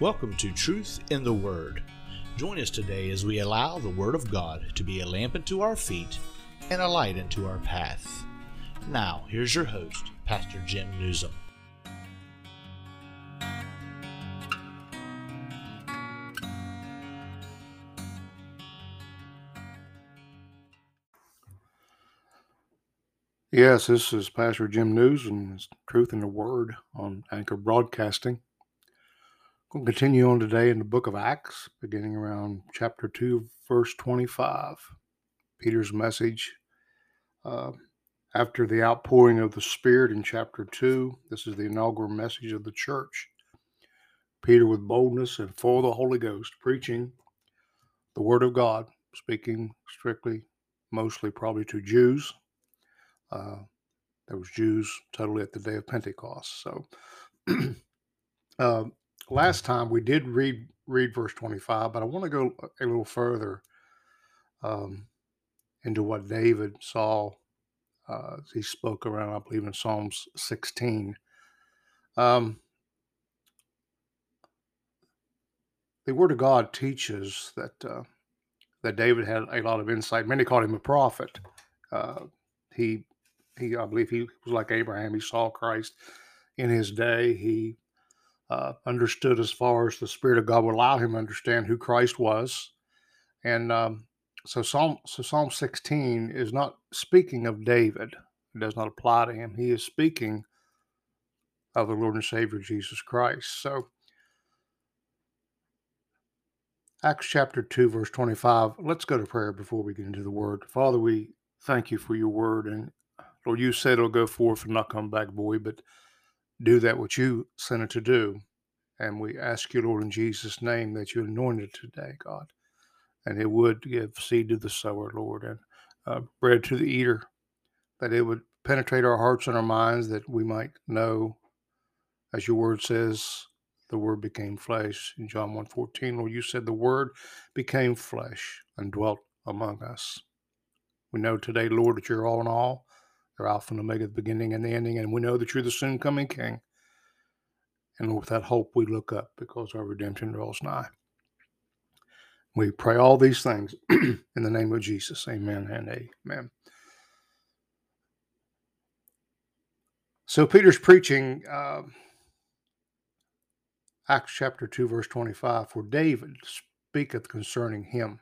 Welcome to Truth in the Word. Join us today as we allow the Word of God to be a lamp unto our feet and a light unto our path. Now, here's your host, Pastor Jim Newsom. Yes, this is Pastor Jim Newsom Truth in the Word on Anchor Broadcasting. We'll continue on today in the book of Acts, beginning around chapter 2, verse 25. Peter's message uh, after the outpouring of the Spirit in chapter 2. This is the inaugural message of the church. Peter, with boldness and full of the Holy Ghost, preaching the Word of God, speaking strictly, mostly probably to Jews uh, there was Jews totally at the day of Pentecost. So uh, last time we did read read verse 25, but I want to go a little further um, into what David saw. Uh, he spoke around, I believe, in Psalms 16. Um, the Word of God teaches that uh, that David had a lot of insight. Many called him a prophet. Uh, he he, I believe he was like Abraham. He saw Christ in his day. He uh, understood as far as the Spirit of God would allow him to understand who Christ was. And um, so Psalm so Psalm 16 is not speaking of David. It does not apply to him. He is speaking of the Lord and Savior Jesus Christ. So Acts chapter 2, verse 25. Let's go to prayer before we get into the word. Father, we thank you for your word and Lord, you said it'll go forth and not come back, boy, but do that what you sent it to do. And we ask you, Lord, in Jesus' name, that you anoint it today, God. And it would give seed to the sower, Lord, and uh, bread to the eater, that it would penetrate our hearts and our minds, that we might know, as your word says, the word became flesh. In John 1.14, Lord, you said the word became flesh and dwelt among us. We know today, Lord, that you're all in all you're Alpha and Omega, the beginning and the ending, and we know that you're the soon coming King. And with that hope, we look up because our redemption draws nigh. We pray all these things in the name of Jesus. Amen and amen. So Peter's preaching uh, Acts chapter 2, verse 25, for David speaketh concerning him.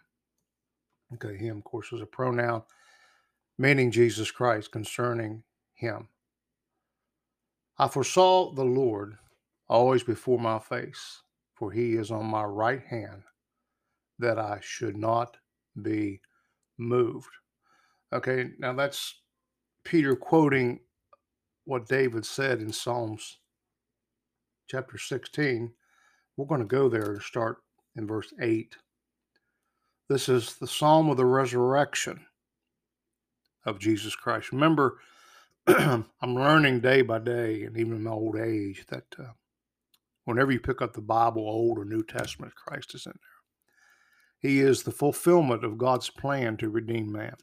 Okay, him, of course, is a pronoun meaning Jesus Christ, concerning him. I foresaw the Lord always before my face, for he is on my right hand, that I should not be moved. Okay, now that's Peter quoting what David said in Psalms chapter 16. We're going to go there and start in verse 8. This is the psalm of the resurrection of Jesus Christ. Remember, I'm learning day by day, and even in my old age, that uh, whenever you pick up the Bible, Old or New Testament, Christ is in there. He is the fulfillment of God's plan to redeem man.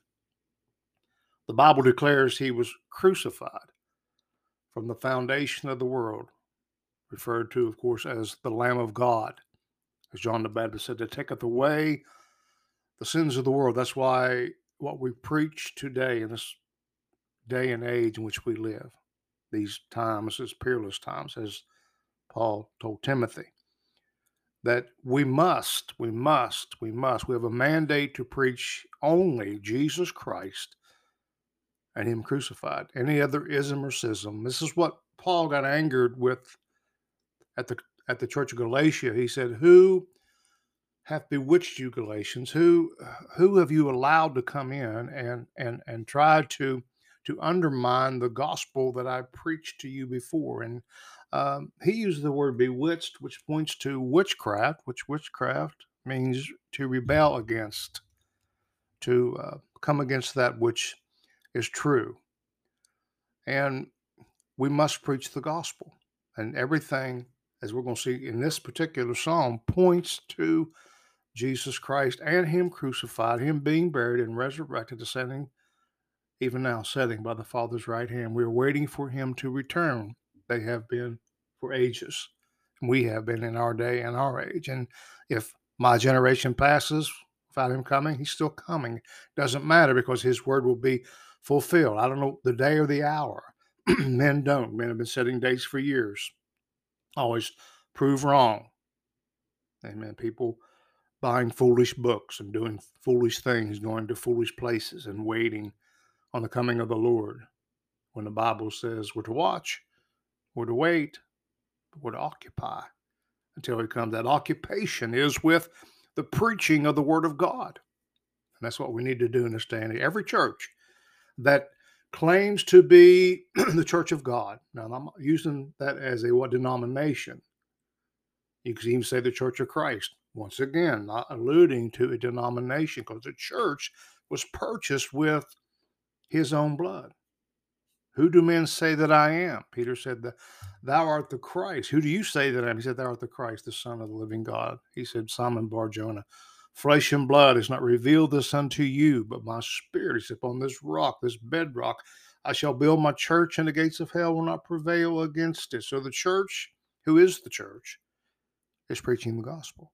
The Bible declares he was crucified from the foundation of the world, referred to, of course, as the Lamb of God, as John the Baptist said, that taketh away the sins of the world. That's why what we preach today in this day and age in which we live, these times, as peerless times, as Paul told Timothy, that we must, we must, we must, we have a mandate to preach only Jesus Christ and Him crucified. Any other ism or schism. This is what Paul got angered with at the at the church of Galatia. He said, Who have bewitched you, Galatians? Who who have you allowed to come in and and and try to to undermine the gospel that I preached to you before? And um, he used the word bewitched, which points to witchcraft, which witchcraft means to rebel against, to uh, come against that which is true. And we must preach the gospel. And everything, as we're going to see in this particular psalm, points to Jesus Christ and Him crucified, Him being buried and resurrected, ascending, even now sitting by the Father's right hand. We're waiting for Him to return. They have been for ages. we have been in our day and our age. And if my generation passes without him coming, he's still coming. Doesn't matter because his word will be fulfilled. I don't know the day or the hour. Men don't. Men have been setting dates for years. Always prove wrong. Amen. People buying foolish books and doing foolish things, going to foolish places and waiting on the coming of the Lord. When the Bible says we're to watch, we're to wait, we're to occupy until he comes. That occupation is with the preaching of the Word of God. And that's what we need to do in this day and age. Every church that claims to be the Church of God. Now, I'm using that as a what denomination. You can even say the Church of Christ. Once again, not alluding to a denomination because the church was purchased with his own blood. Who do men say that I am? Peter said, Thou art the Christ. Who do you say that I am? He said, Thou art the Christ, the Son of the living God. He said, Simon Bar Jonah, flesh and blood has not revealed this unto you, but my spirit is upon this rock, this bedrock. I shall build my church, and the gates of hell will not prevail against it. So the church, who is the church, is preaching the gospel.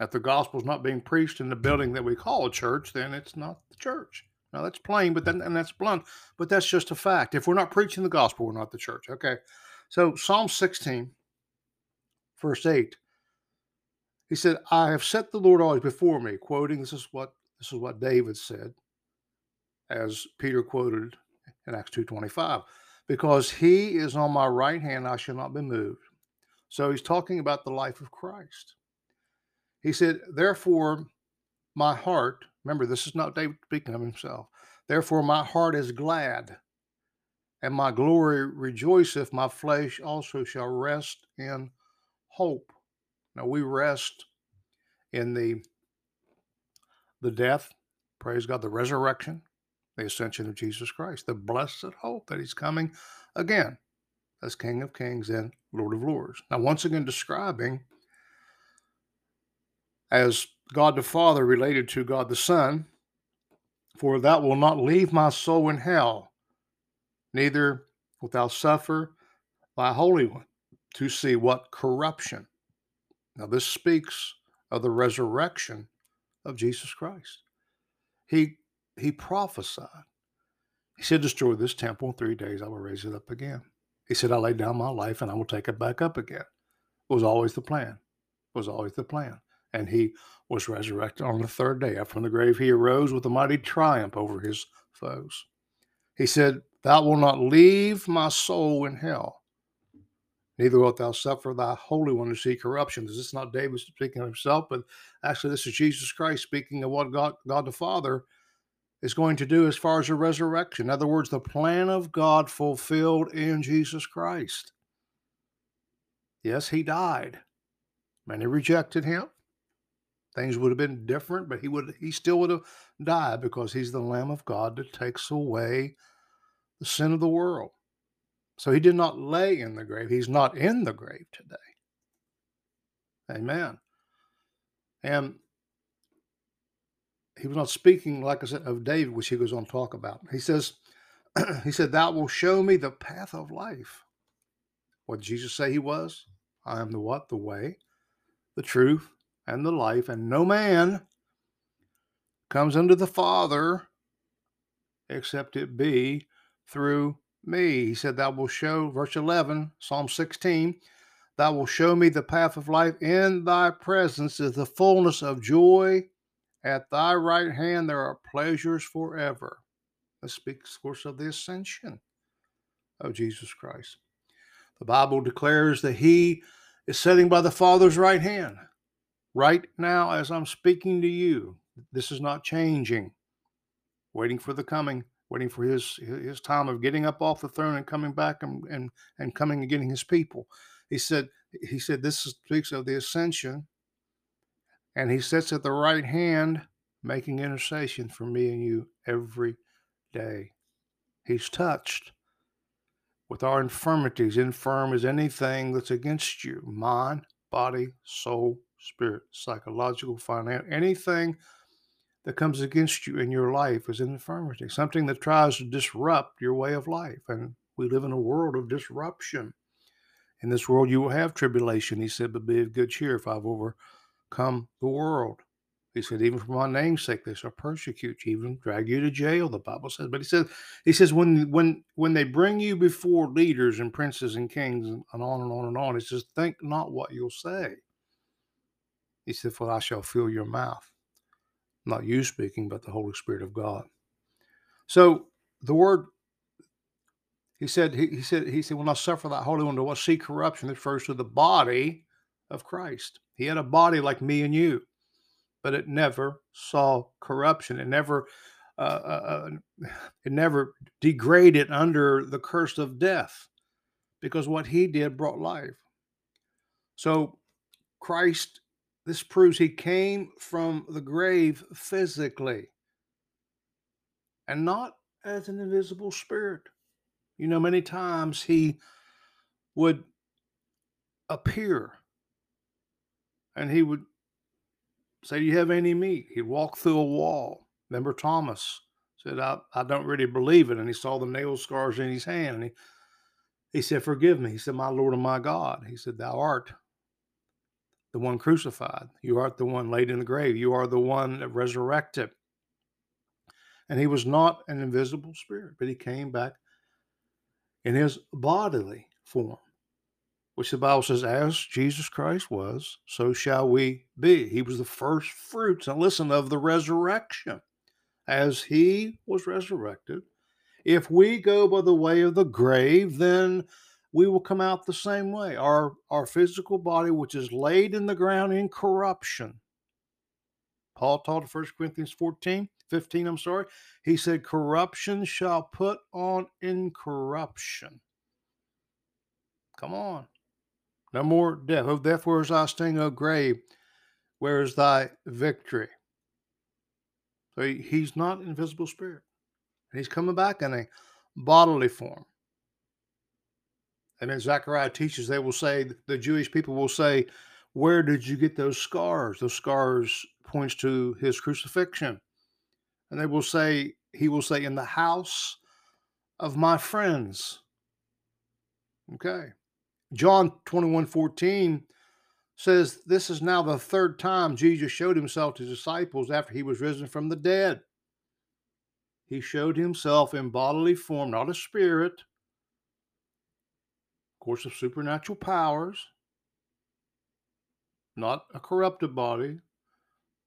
If the gospel is not being preached in the building that we call a church, then it's not the church. Now that's plain, but then and that's blunt, but that's just a fact. If we're not preaching the gospel, we're not the church. Okay. So Psalm 16, verse 8. He said, I have set the Lord always before me, quoting this is what this is what David said, as Peter quoted in Acts 2:25. Because he is on my right hand, I shall not be moved. So he's talking about the life of Christ. He said, Therefore, my heart Remember, this is not David speaking of himself. Therefore, my heart is glad, and my glory rejoiceth. My flesh also shall rest in hope. Now we rest in the the death, praise God, the resurrection, the ascension of Jesus Christ, the blessed hope that He's coming again as King of Kings and Lord of Lords. Now, once again, describing as God the Father related to God the Son, for thou wilt not leave my soul in hell, neither wilt thou suffer thy Holy One to see what corruption. Now, this speaks of the resurrection of Jesus Christ. He he prophesied. He said, Destroy this temple in three days, I will raise it up again. He said, I lay down my life and I will take it back up again. It was always the plan. It was always the plan and he was resurrected on the third day. Up from the grave, he arose with a mighty triumph over his foes. He said, Thou wilt not leave my soul in hell, neither wilt thou suffer thy Holy One to see corruption. This is not David speaking of himself, but actually, this is Jesus Christ speaking of what God, God the Father is going to do as far as the resurrection. In other words, the plan of God fulfilled in Jesus Christ. Yes, he died. Many rejected him. Things would have been different, but he would he still would have died because he's the Lamb of God that takes away the sin of the world. So he did not lay in the grave. He's not in the grave today. Amen. And he was not speaking, like I said, of David, which he goes on to talk about. He says, he said, Thou will show me the path of life. What did Jesus say he was? I am the what? The way, the truth, and the life, and no man comes unto the Father except it be through me. He said, Thou will show, verse 11, Psalm 16, Thou will show me the path of life. In thy presence is the fullness of joy. At thy right hand there are pleasures forever. This speaks, of course, of the ascension of Jesus Christ. The Bible declares that he is sitting by the Father's right hand right now as I'm speaking to you. This is not changing. Waiting for the coming, waiting for his his time of getting up off the throne and coming back and and, and coming and getting his people. He said he said this speaks of the ascension, and he sits at the right hand making intercession for me and you every day. He's touched with our infirmities, infirm as anything that's against you, mind, body, soul, spirit, psychological, financial, anything that comes against you in your life is an infirmity, something that tries to disrupt your way of life. And we live in a world of disruption. In this world you will have tribulation, he said, but be of good cheer if I've overcome the world. He said, even for my name's sake, they shall persecute you, even drag you to jail, the Bible says. But he says, he says, when when when they bring you before leaders and princes and kings and, and on and on and on, he says, think not what you'll say. He said, For I shall fill your mouth. Not you speaking, but the Holy Spirit of God. So the word he said, he, he said, he said, when I suffer that Holy One to what see corruption, it refers to the body of Christ. He had a body like me and you but it never saw corruption. It never uh, uh, uh it never degraded under the curse of death because what he did brought life. So Christ, this proves he came from the grave physically and not as an invisible spirit. You know, many times he would appear and he would say, Do you have any meat? He'd walk through a wall. Remember Thomas said, I, I don't really believe it. And he saw the nail scars in his hand. And he, he said, Forgive me. He said, My Lord and my God. He said, Thou art the one crucified. You art the one laid in the grave. You are the one resurrected. And he was not an invisible spirit, but he came back in his bodily form which the Bible says, as Jesus Christ was, so shall we be. He was the first fruits, and listen, of the resurrection. As he was resurrected, if we go by the way of the grave, then we will come out the same way. Our, our physical body, which is laid in the ground in corruption. Paul taught in 1 Corinthians 14, 15, I'm sorry. He said, Corruption shall put on incorruption. Come on. No more death. Oh, death, where is thy sting, O grave? Where is thy victory? So he, he's not invisible spirit. He's coming back in a bodily form. And then Zechariah teaches, they will say, the Jewish people will say, Where did you get those scars? Those scars points to his crucifixion. And they will say, he will say, In the house of my friends. Okay. John 21 14 says, This is now the third time Jesus showed himself to disciples after he was risen from the dead. He showed himself in bodily form, not a spirit, course, of supernatural powers, not a corrupted body,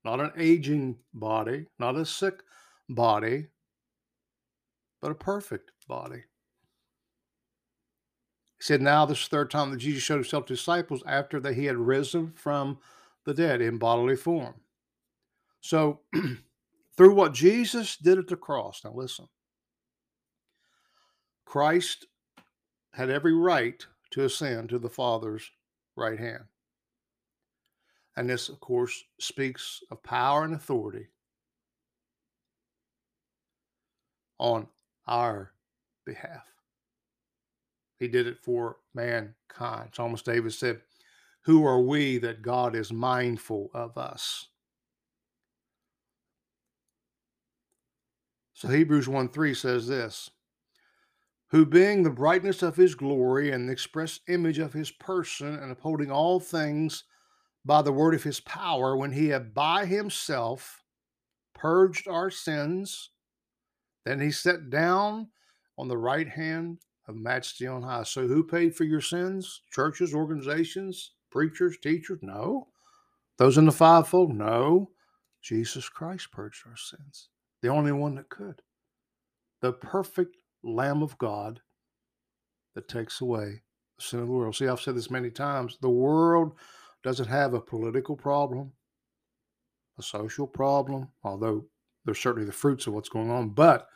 not an aging body, not a sick body, but a perfect body. He said, Now this third time that Jesus showed himself to disciples after that he had risen from the dead in bodily form. So, through what Jesus did at the cross, now listen, Christ had every right to ascend to the Father's right hand. And this, of course, speaks of power and authority on our behalf. He did it for mankind. Psalmist David said, Who are we that God is mindful of us? So Hebrews 1 3 says this Who being the brightness of his glory and the express image of his person, and upholding all things by the word of his power, when he had by himself purged our sins, then he sat down on the right hand of majesty on high. So, who paid for your sins? Churches, organizations, preachers, teachers? No. Those in the fivefold? No. Jesus Christ purged our sins. The only one that could. The perfect Lamb of God that takes away the sin of the world. See, I've said this many times. The world doesn't have a political problem, a social problem, although there's certainly the fruits of what's going on, but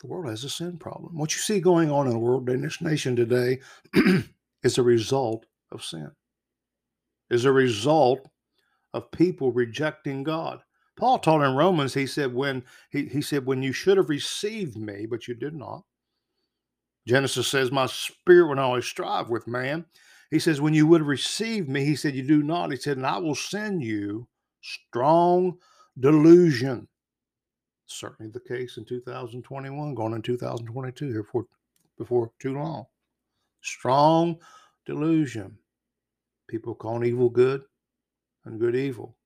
the world has a sin problem. What you see going on in the world, in this nation today, is a result of sin, is a result of people rejecting God. Paul taught in Romans, he said, when he, he said, when you should have received me, but you did not. Genesis says, My spirit will always strive with man. He says, When you would receive me, he said, You do not. He said, And I will send you strong delusion certainly the case in 2021, going in 2022 here for, before too long. Strong delusion. People calling evil good and good evil.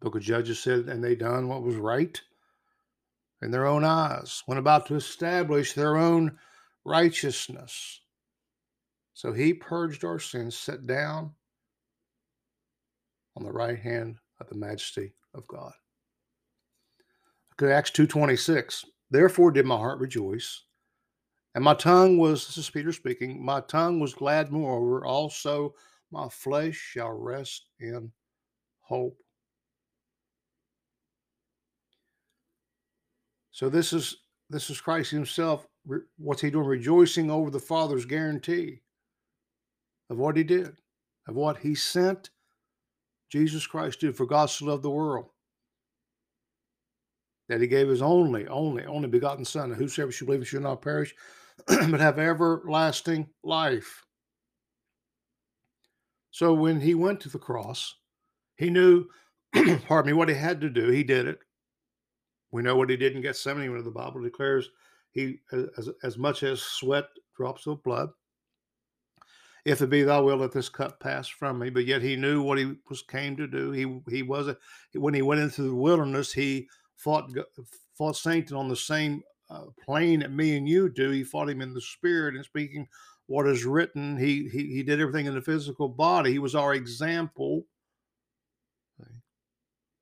Book of Judges said, and they done what was right in their own eyes, went about to establish their own righteousness. So he purged our sins, sat down on the right hand of the majesty of God. Okay, Acts 2.26. Therefore did my heart rejoice, and my tongue was, this is Peter speaking, my tongue was glad moreover, also my flesh shall rest in hope. So this is this is Christ Himself. What's He doing? Rejoicing over the Father's guarantee of what He did, of what He sent Jesus Christ did. For God so loved the world that He gave His only, only, only begotten Son, and whosoever should believe should not perish, but have everlasting life. So when He went to the cross, He knew, pardon me, what He had to do. He did it. We know what he did in Gethsemane when the Bible declares he as, as much as sweat drops of blood. If it be thy will, let this cup pass from me. But yet he knew what he was came to do. He he was a, when he went into the wilderness, he fought fought Satan on the same uh, plane that me and you do. He fought him in the spirit and speaking what is written. He he he did everything in the physical body. He was our example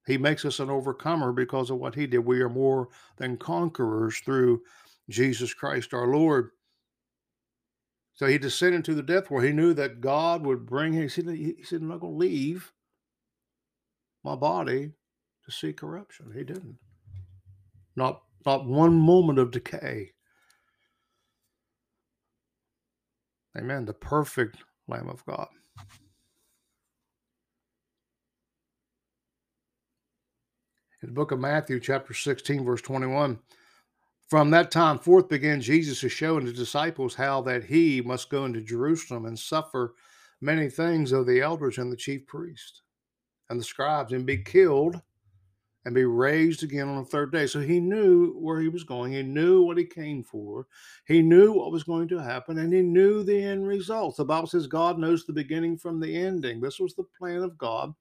he makes us an overcomer because of what he did. We are more than conquerors through Jesus Christ our Lord. So he descended to the death where he knew that God would bring him. He said, he said I'm not going to leave my body to see corruption. He didn't. Not, not one moment of decay. Amen. The perfect Lamb of God. In the book of Matthew, chapter 16, verse 21. From that time forth began Jesus to show unto disciples how that he must go into Jerusalem and suffer many things of the elders and the chief priests and the scribes and be killed and be raised again on the third day. So he knew where he was going. He knew what he came for. He knew what was going to happen and he knew the end results. The Bible says God knows the beginning from the ending. This was the plan of God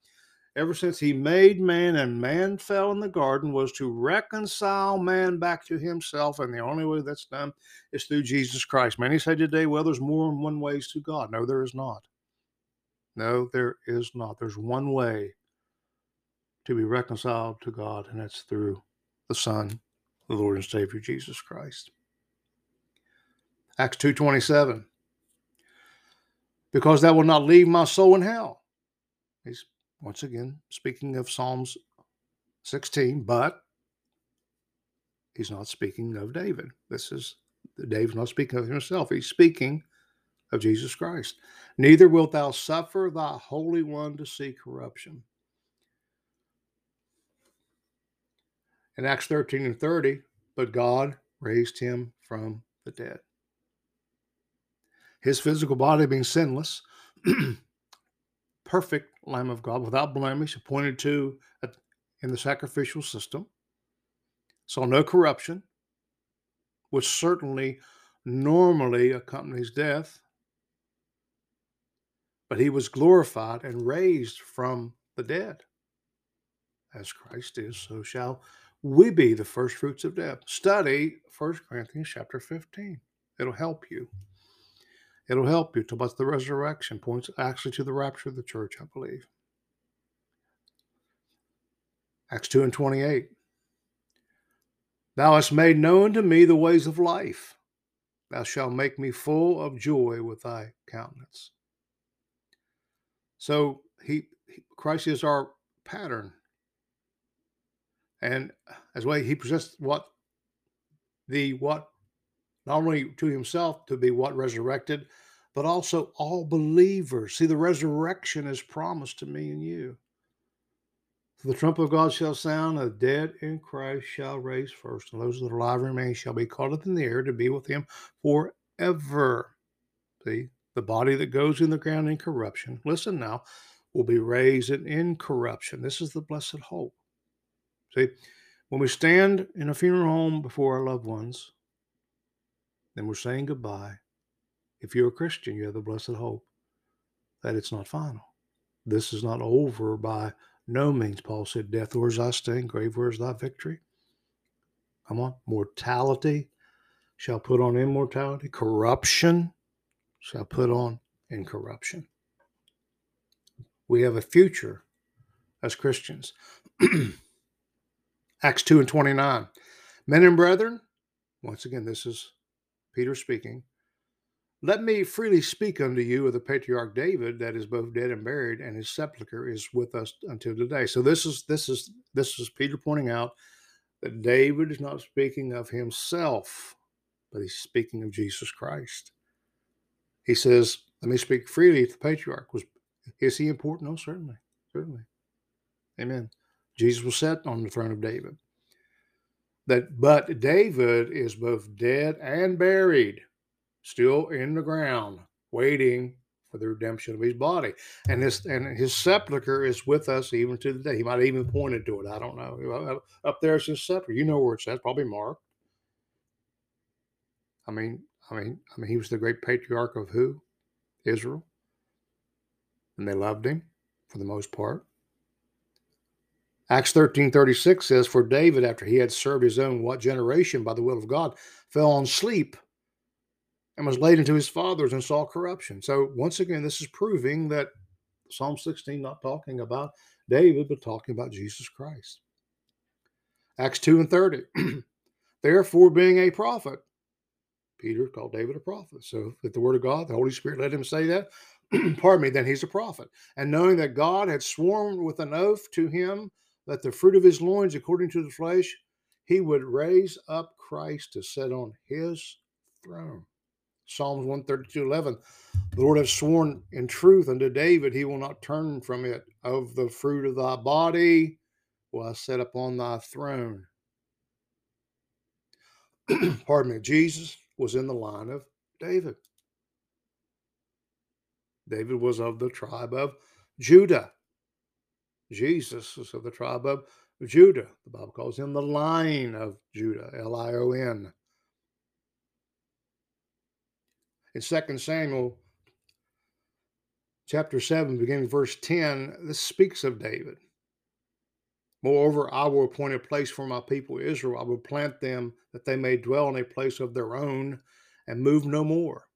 ever since he made man and man fell in the garden was to reconcile man back to himself and the only way that's done is through jesus christ. Many say today well there's more than one ways to god. No there is not. No there is not. There's one way to be reconciled to god and that's through the son the lord and savior jesus christ. Acts 2.27 because that will not leave my soul in hell. He's once again, speaking of Psalms 16, but he's not speaking of David. This is David's not speaking of himself. He's speaking of Jesus Christ. Neither wilt thou suffer thy Holy One to see corruption. In Acts 13 and 30, but God raised him from the dead. His physical body being sinless, perfect Lamb of God without blemish, appointed to in the sacrificial system. Saw no corruption, which certainly normally accompanies death. But he was glorified and raised from the dead. As Christ is, so shall we be the first fruits of death. Study 1 Corinthians chapter 15. It'll help you. It'll help you to about the resurrection points actually to the rapture of the church, I believe. Acts 2 and 28. Thou hast made known to me the ways of life. Thou shalt make me full of joy with thy countenance. So he, Christ is our pattern. And as well, he presents what the what not only to himself to be what resurrected, but also all believers. See, the resurrection is promised to me and you. For the trump of God shall sound, the dead in Christ shall raise first, and those that are alive remain shall be caught up in the air to be with him forever. See, the body that goes in the ground in corruption, listen now, will be raised in incorruption. This is the blessed hope. See, when we stand in a funeral home before our loved ones, then we're saying goodbye. if you're a Christian, you have the blessed hope that it's not final. This is not over by no means. Paul said, Death, where's thy sting? Grave, where's thy victory? Come on. Mortality shall put on immortality. Corruption shall put on incorruption. We have a future as Christians. Acts 2 and 29. Men and brethren, once again, this is Peter speaking. Let me freely speak unto you of the patriarch David that is both dead and buried, and his sepulchre is with us until today. So this is this is this is Peter pointing out that David is not speaking of himself, but he's speaking of Jesus Christ. He says, Let me speak freely to the patriarch. Was is he important? No, certainly. Certainly. Amen. Jesus was set on the throne of David. That but David is both dead and buried still in the ground, waiting for the redemption of his body. And his and his sepulcher is with us even to the day. He might have even pointed to it. I don't know. Up there is his sepulcher. You know where it's at, probably marked. I mean, I mean, I mean, he was the great patriarch of who? Israel. And they loved him for the most part. Acts 13:36 says, For David, after he had served his own what generation by the will of God, fell on sleep and was laid into his fathers and saw corruption. So once again, this is proving that Psalm 16 not talking about David, but talking about Jesus Christ. Acts 2 and 30. Therefore, being a prophet, Peter called David a prophet. So if the word of God, the Holy Spirit let him say that, pardon me, then he's a prophet. And knowing that God had sworn with an oath to him that the fruit of his loins, according to the flesh, he would raise up Christ to sit on his throne. Psalms 132 11. The Lord has sworn in truth unto David, he will not turn from it. Of the fruit of thy body will I set upon thy throne. Pardon me, Jesus was in the line of David. David was of the tribe of Judah. Jesus is of the tribe of Judah. The Bible calls him the lion of Judah, L I O N. in 2 Samuel chapter 7, beginning verse 10, this speaks of David. Moreover, I will appoint a place for my people Israel. I will plant them that they may dwell in a place of their own and move no more.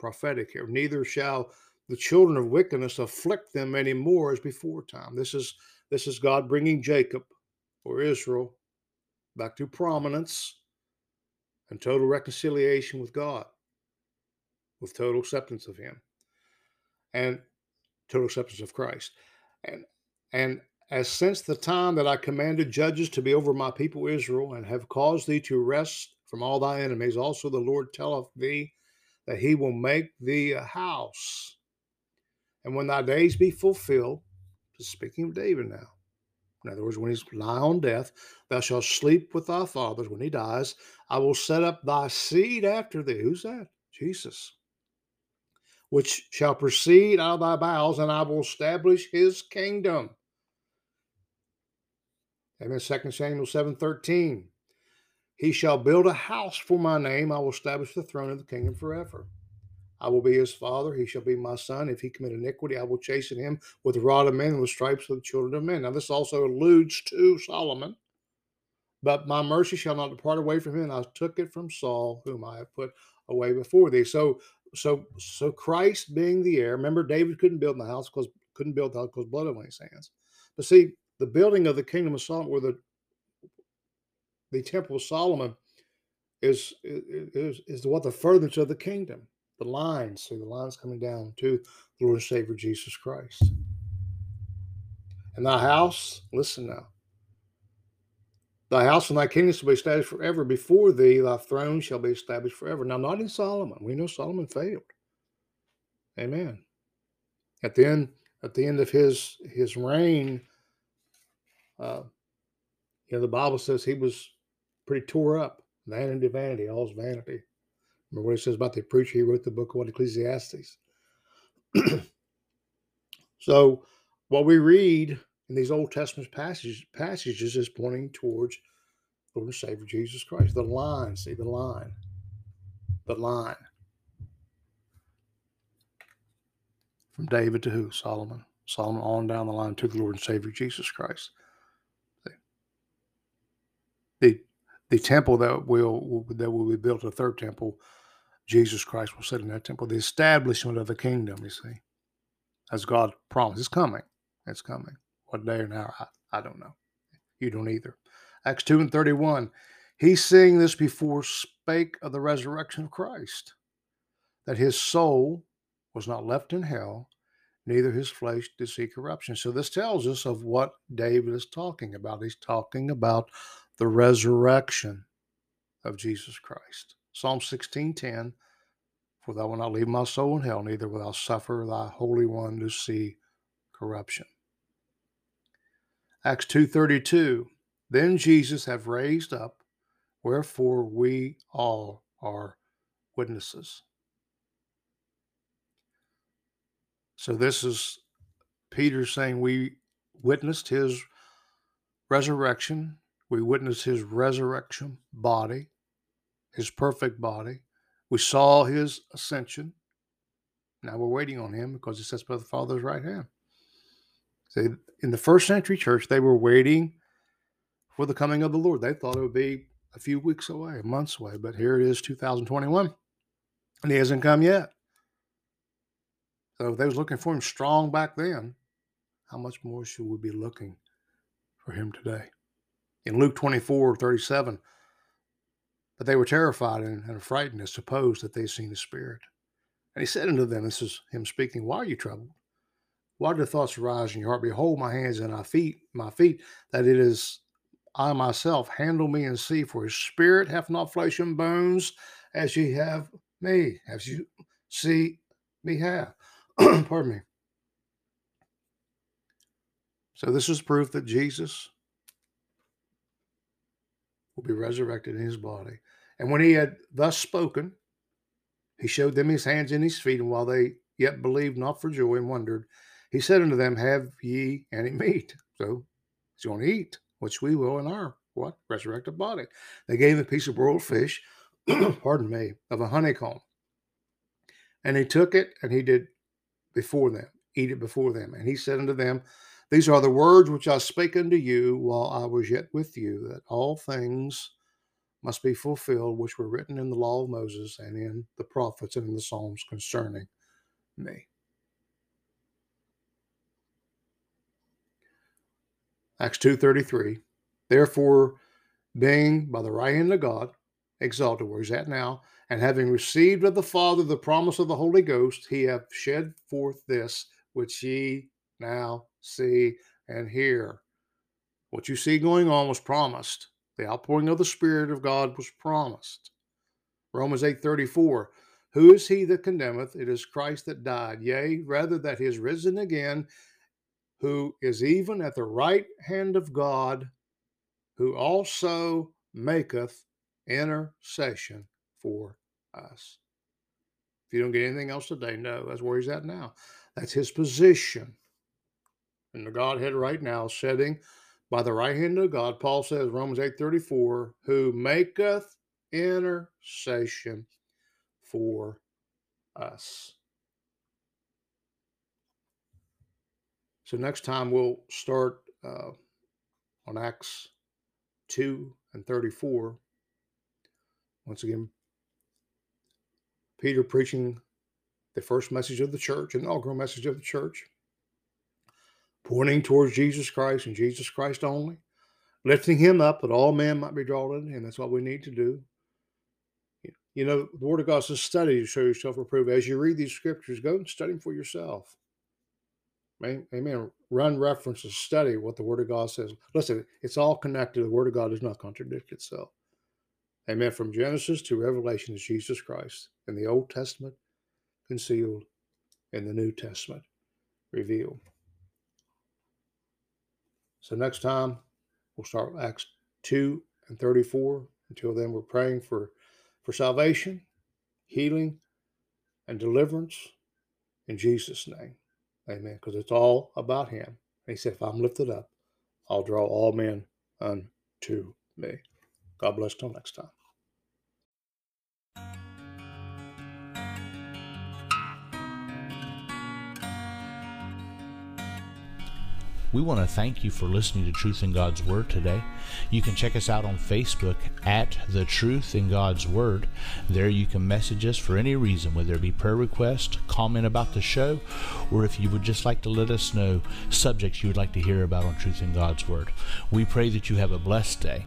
Prophetic here. Neither shall the children of wickedness afflict them any more as before time. This is this is God bringing Jacob or Israel back to prominence and total reconciliation with God with total acceptance of him and total acceptance of Christ. And and as since the time that I commanded judges to be over my people Israel and have caused thee to rest from all thy enemies, also the Lord telleth thee that he will make thee a house. And when thy days be fulfilled, speaking of David now, in other words, when he's nigh on death, thou shalt sleep with thy fathers. When he dies, I will set up thy seed after thee. Who's that? Jesus which shall proceed out of thy bowels, and I will establish his kingdom. Amen. 2 Samuel 7 13. He shall build a house for my name. I will establish the throne of the kingdom forever. I will be his father. He shall be my son. If he commit iniquity, I will chasten him with the rod of men and with stripes of the children of men. Now, this also alludes to Solomon. But my mercy shall not depart away from him. I took it from Saul, whom I have put away before thee. So so so Christ being the heir. Remember, David couldn't build the house because couldn't build the house because blood on his hands. But see, the building of the kingdom of Solomon, or the the temple of Solomon, is is is what the furtherance of the kingdom. The lines, see the lines coming down to the Lord and Savior Jesus Christ. And thy house, listen now. Thy house and thy kingdom shall be established forever. Before thee, thy throne shall be established forever. Now, not in Solomon. We know Solomon failed. Amen. At the end, at the end of his his reign, uh, you know, the Bible says he was pretty tore up. Vanity, vanity, all's vanity. Remember what it says about the preacher? He wrote the book of Ecclesiastes. so, what we read in these Old Testament passages, passages is pointing towards the Lord and Savior Jesus Christ. The line, see the line, the line. From David to who? Solomon. Solomon on down the line to the Lord and Savior Jesus Christ. The the temple that will that will be built, a third temple, Jesus Christ will sit in that temple. The establishment of the kingdom, you see, as God promised, is coming. It's coming. What day or hour, I, I don't know. You don't either. Acts 2 and 31. He, seeing this before spake of the resurrection of Christ, that his soul was not left in hell, neither his flesh did see corruption. So this tells us of what David is talking about. He's talking about the resurrection of Jesus Christ. Psalm 16:10 For thou wilt not leave my soul in hell, neither wilt thou suffer thy holy one to see corruption. Acts 2:32 Then Jesus have raised up, wherefore we all are witnesses. So this is Peter saying we witnessed his resurrection we witnessed his resurrection body, his perfect body. We saw his ascension. Now we're waiting on him because he sits by the Father's right hand. See, in the first century church, they were waiting for the coming of the Lord. They thought it would be a few weeks away, months away, but here it is, 2021, and he hasn't come yet. So if they was looking for him strong back then, how much more should we be looking for him today? in Luke 24 37. But they were terrified and, and frightened and supposed that they seen a Spirit. And he said unto them, This is him speaking, Why are you troubled? Why do thoughts arise in your heart? Behold my hands and my feet, my feet, that it is I myself. Handle me and see, for his spirit hath not flesh and bones, as ye have me, as you see me have. Pardon me. So this is proof that Jesus will be resurrected in his body. And when he had thus spoken, he showed them his hands and his feet, and while they yet believed not for joy and wondered, he said unto them, Have ye any meat? So he's going to eat, which we will in our what? Resurrected body. They gave him a piece of broiled fish, pardon me, of a honeycomb. And he took it and he did before them, eat it before them. And he said unto them, these are the words which I spake unto you while I was yet with you, that all things must be fulfilled which were written in the law of Moses and in the prophets and in the Psalms concerning me. Acts 2.33, Therefore, being by the right hand of God, exalted where he's at now, and having received of the Father the promise of the Holy Ghost, he hath shed forth this which ye now see, and hear. What you see going on was promised. The outpouring of the Spirit of God was promised. Romans 8:34 Who is he that condemneth? It is Christ that died, yea, rather that he is risen again, who is even at the right hand of God, who also maketh intercession for us. If you don't get anything else today, no, that's where he's at now. That's his position in the Godhead right now, sitting by the right hand of God. Paul says, Romans 8 34, who maketh intercession for us. So next time we'll start uh, on Acts 2 and 34. Once again, Peter preaching the first message of the church, inaugural message of the church pointing towards Jesus Christ and Jesus Christ only, lifting him up that all men might be drawn unto him. That's what we need to do. You know, the Word of God says, study to show yourself approved. As you read these scriptures, go and study them for yourself. Amen. Run references, study what the Word of God says. Listen, it's all connected. The Word of God does not contradict itself. Amen. From Genesis to Revelation is Jesus Christ in the Old Testament, concealed, in the New Testament, revealed. So next time we'll start Acts 2 and 34. Until then, we're praying for, for salvation, healing, and deliverance in Jesus' name. Amen. Because it's all about Him. And he said, If I'm lifted up, I'll draw all men unto me. God bless till next time. We want to thank you for listening to Truth in God's Word today. You can check us out on Facebook at The Truth in God's Word. There you can message us for any reason, whether it be prayer request, comment about the show, or if you would just like to let us know subjects you would like to hear about on Truth in God's Word. We pray that you have a blessed day.